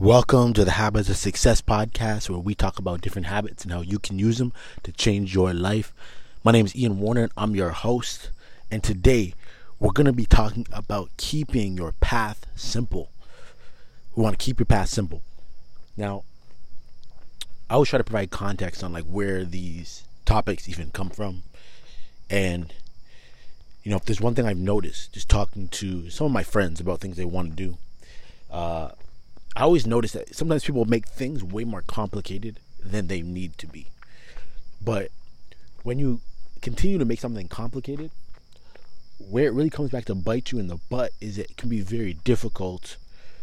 Welcome to the Habits of Success podcast, where we talk about different habits and how you can use them to change your life. My name is Ian Warner, I'm your host. And today, we're going to be talking about keeping your path simple. We want to keep your path simple. Now, I always try to provide context on like where these topics even come from, and you know, if there's one thing I've noticed, just talking to some of my friends about things they want to do. Uh, I always notice that sometimes people make things way more complicated than they need to be. But when you continue to make something complicated, where it really comes back to bite you in the butt is it can be very difficult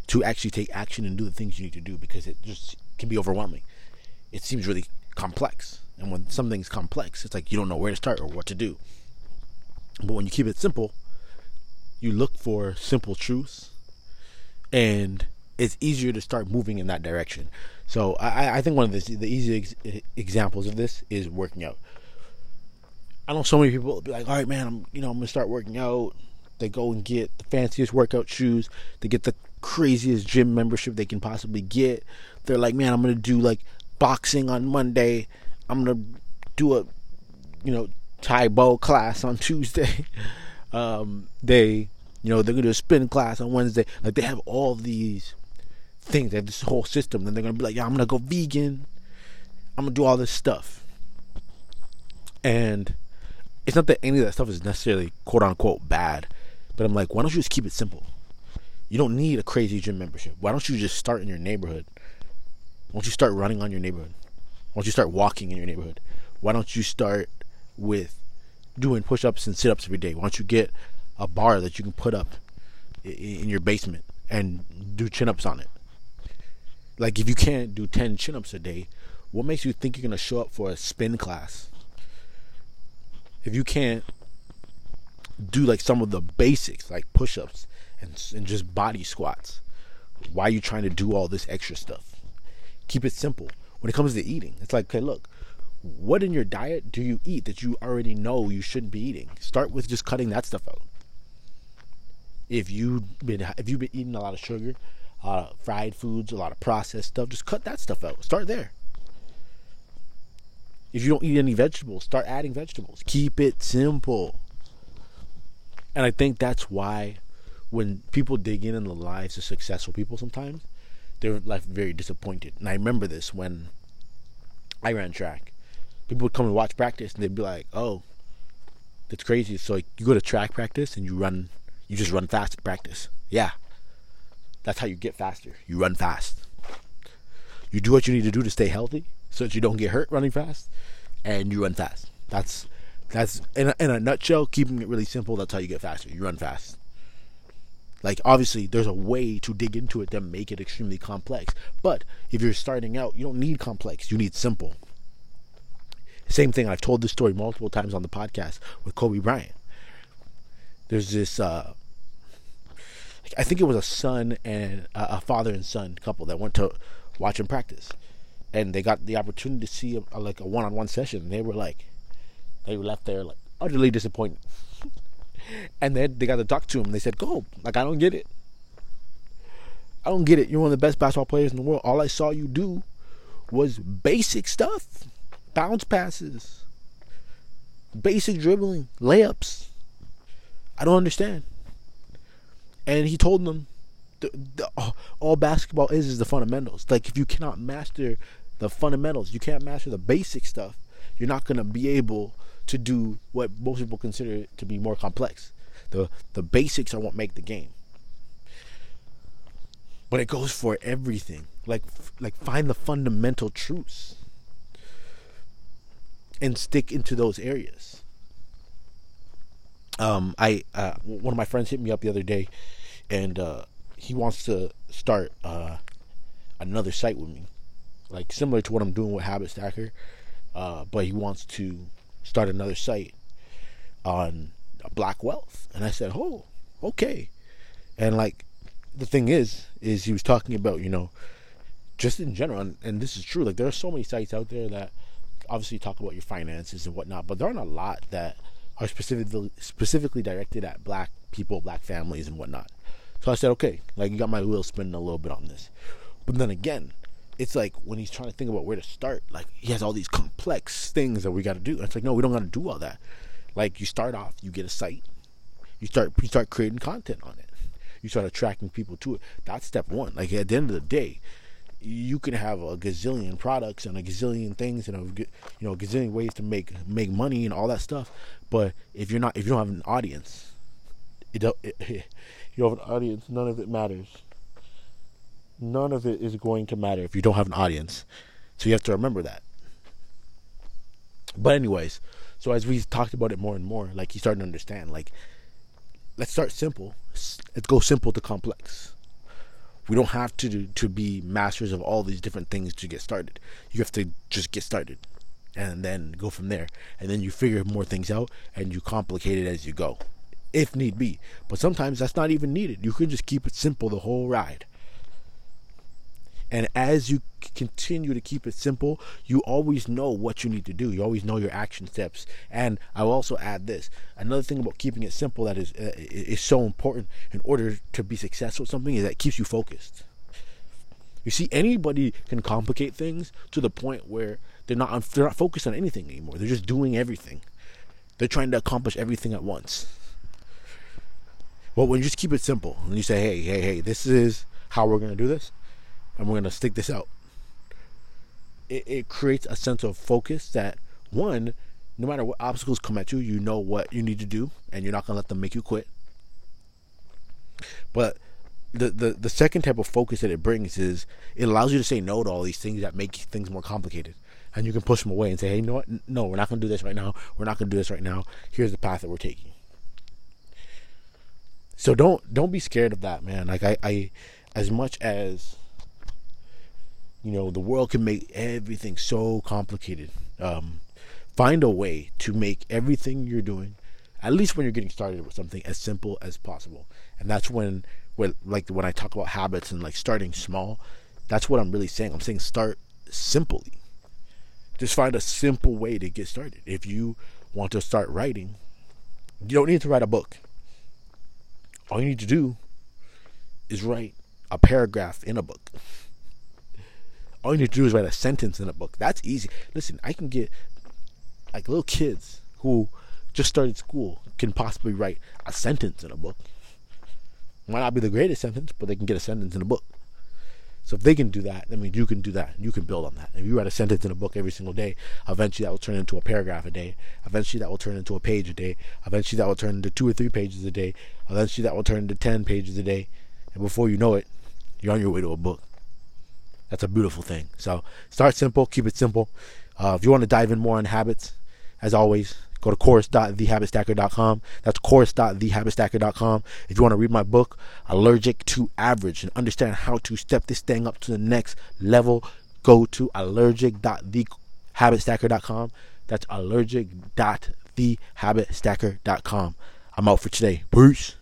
to actually take action and do the things you need to do because it just can be overwhelming. It seems really complex. And when something's complex, it's like you don't know where to start or what to do. But when you keep it simple, you look for simple truths and it's easier to start moving in that direction. So I, I think one of the, the easy ex- examples of this is working out. I know so many people be like, "All right, man, I'm you know I'm gonna start working out." They go and get the fanciest workout shoes. They get the craziest gym membership they can possibly get. They're like, "Man, I'm gonna do like boxing on Monday. I'm gonna do a you know Tae Bo class on Tuesday." um, they you know they're gonna do a spin class on Wednesday. Like they have all these things. They this whole system. Then they're gonna be like, yeah, I'm gonna go vegan. I'm gonna do all this stuff. And it's not that any of that stuff is necessarily quote unquote bad, but I'm like, why don't you just keep it simple? You don't need a crazy gym membership. Why don't you just start in your neighborhood? Why don't you start running on your neighborhood? Why don't you start walking in your neighborhood? Why don't you start with doing push ups and sit ups every day? Why don't you get a bar that you can put up in your basement and do chin ups on it? Like if you can't do 10 chin-ups a day, what makes you think you're to show up for a spin class? If you can't do like some of the basics like push-ups and, and just body squats, why are you trying to do all this extra stuff? Keep it simple. When it comes to eating, it's like, okay, look, what in your diet do you eat that you already know you shouldn't be eating? Start with just cutting that stuff out. If you've been if you've been eating a lot of sugar, a lot of fried foods, a lot of processed stuff. Just cut that stuff out. Start there. If you don't eat any vegetables, start adding vegetables. Keep it simple. And I think that's why when people dig in in the lives of successful people sometimes, they're like very disappointed. And I remember this when I ran track. People would come and watch practice and they'd be like, Oh, that's crazy. So like, you go to track practice and you run you just run fast at practice. Yeah. That's how you get faster. You run fast. You do what you need to do to stay healthy so that you don't get hurt running fast and you run fast. That's that's in a, in a nutshell, keeping it really simple, that's how you get faster. You run fast. Like obviously there's a way to dig into it to make it extremely complex. But if you're starting out, you don't need complex. You need simple. Same thing, I've told this story multiple times on the podcast with Kobe Bryant. There's this uh, I think it was a son and a father and son couple that went to watch him practice, and they got the opportunity to see a, a, like a one-on-one session. And they were like, they left there like utterly disappointed. and then they got to talk to him. And they said, "Go, like I don't get it. I don't get it. You're one of the best basketball players in the world. All I saw you do was basic stuff, bounce passes, basic dribbling, layups. I don't understand." And he told them the, the, all basketball is is the fundamentals. Like if you cannot master the fundamentals, you can't master the basic stuff, you're not gonna be able to do what most people consider to be more complex. The the basics are what make the game. But it goes for everything. Like like find the fundamental truths and stick into those areas. Um, I uh, one of my friends hit me up the other day and uh, he wants to start uh, another site with me, like similar to what I'm doing with Habit Stacker, uh, but he wants to start another site on Black Wealth, and I said, "Oh, okay," and like the thing is, is he was talking about you know, just in general, and, and this is true. Like there are so many sites out there that obviously talk about your finances and whatnot, but there aren't a lot that are specifically specifically directed at black people, black families, and whatnot. So I said, okay, like you got my wheel spinning a little bit on this. But then again, it's like when he's trying to think about where to start, like he has all these complex things that we got to do. It's like no, we don't got to do all that. Like you start off, you get a site, you start you start creating content on it, you start attracting people to it. That's step one. Like at the end of the day, you can have a gazillion products and a gazillion things and a you know a gazillion ways to make make money and all that stuff. But if you're not if you don't have an audience, it, don't, it you have an audience, none of it matters none of it is going to matter if you don't have an audience. So you have to remember that. But anyways, so as we talked about it more and more, like you start to understand, like let's start simple. Let's go simple to complex. We don't have to do, to be masters of all these different things to get started. You have to just get started and then go from there. And then you figure more things out and you complicate it as you go, if need be. But sometimes that's not even needed. You can just keep it simple the whole ride. And as you continue to keep it simple, you always know what you need to do. You always know your action steps. And I will also add this: another thing about keeping it simple that is uh, is so important in order to be successful at something is that it keeps you focused. You see, anybody can complicate things to the point where they're not they're not focused on anything anymore. They're just doing everything. They're trying to accomplish everything at once. Well, when you just keep it simple and you say, "Hey, hey, hey, this is how we're going to do this," and we're going to stick this out. It, it creates a sense of focus that, one, no matter what obstacles come at you, you know what you need to do, and you're not going to let them make you quit. But the, the, the second type of focus that it brings is it allows you to say no to all these things that make things more complicated. And you can push them away and say, hey, you know what? No, we're not going to do this right now. We're not going to do this right now. Here's the path that we're taking. So don't don't be scared of that, man. Like I, I as much as you know the world can make everything so complicated um, find a way to make everything you're doing at least when you're getting started with something as simple as possible. And that's when when like when i talk about habits and like starting small that's what i'm really saying. I'm saying start simply. Just find a simple way to get started. If you want to start writing you don't need to write a book all you need to do is write a paragraph in a book all you need to do is write a sentence in a book. That's easy. Listen, I can get like little kids who just started school can possibly write a sentence in a book. Might not be the greatest sentence, but they can get a sentence in a book. So if they can do that, that means you can do that. You can build on that. If you write a sentence in a book every single day, eventually that will turn into a paragraph a day. Eventually that will turn into a page a day. Eventually that will turn into two or three pages a day. Eventually that will turn into ten pages a day. And before you know it, you're on your way to a book. That's a beautiful thing. So start simple, keep it simple. Uh, if you want to dive in more on habits, as always, go to course.thehabitstacker.com. That's course.thehabitstacker.com. If you want to read my book, Allergic to Average, and understand how to step this thing up to the next level, go to allergic.thehabitstacker.com. That's allergic.thehabitstacker.com. I'm out for today. Peace.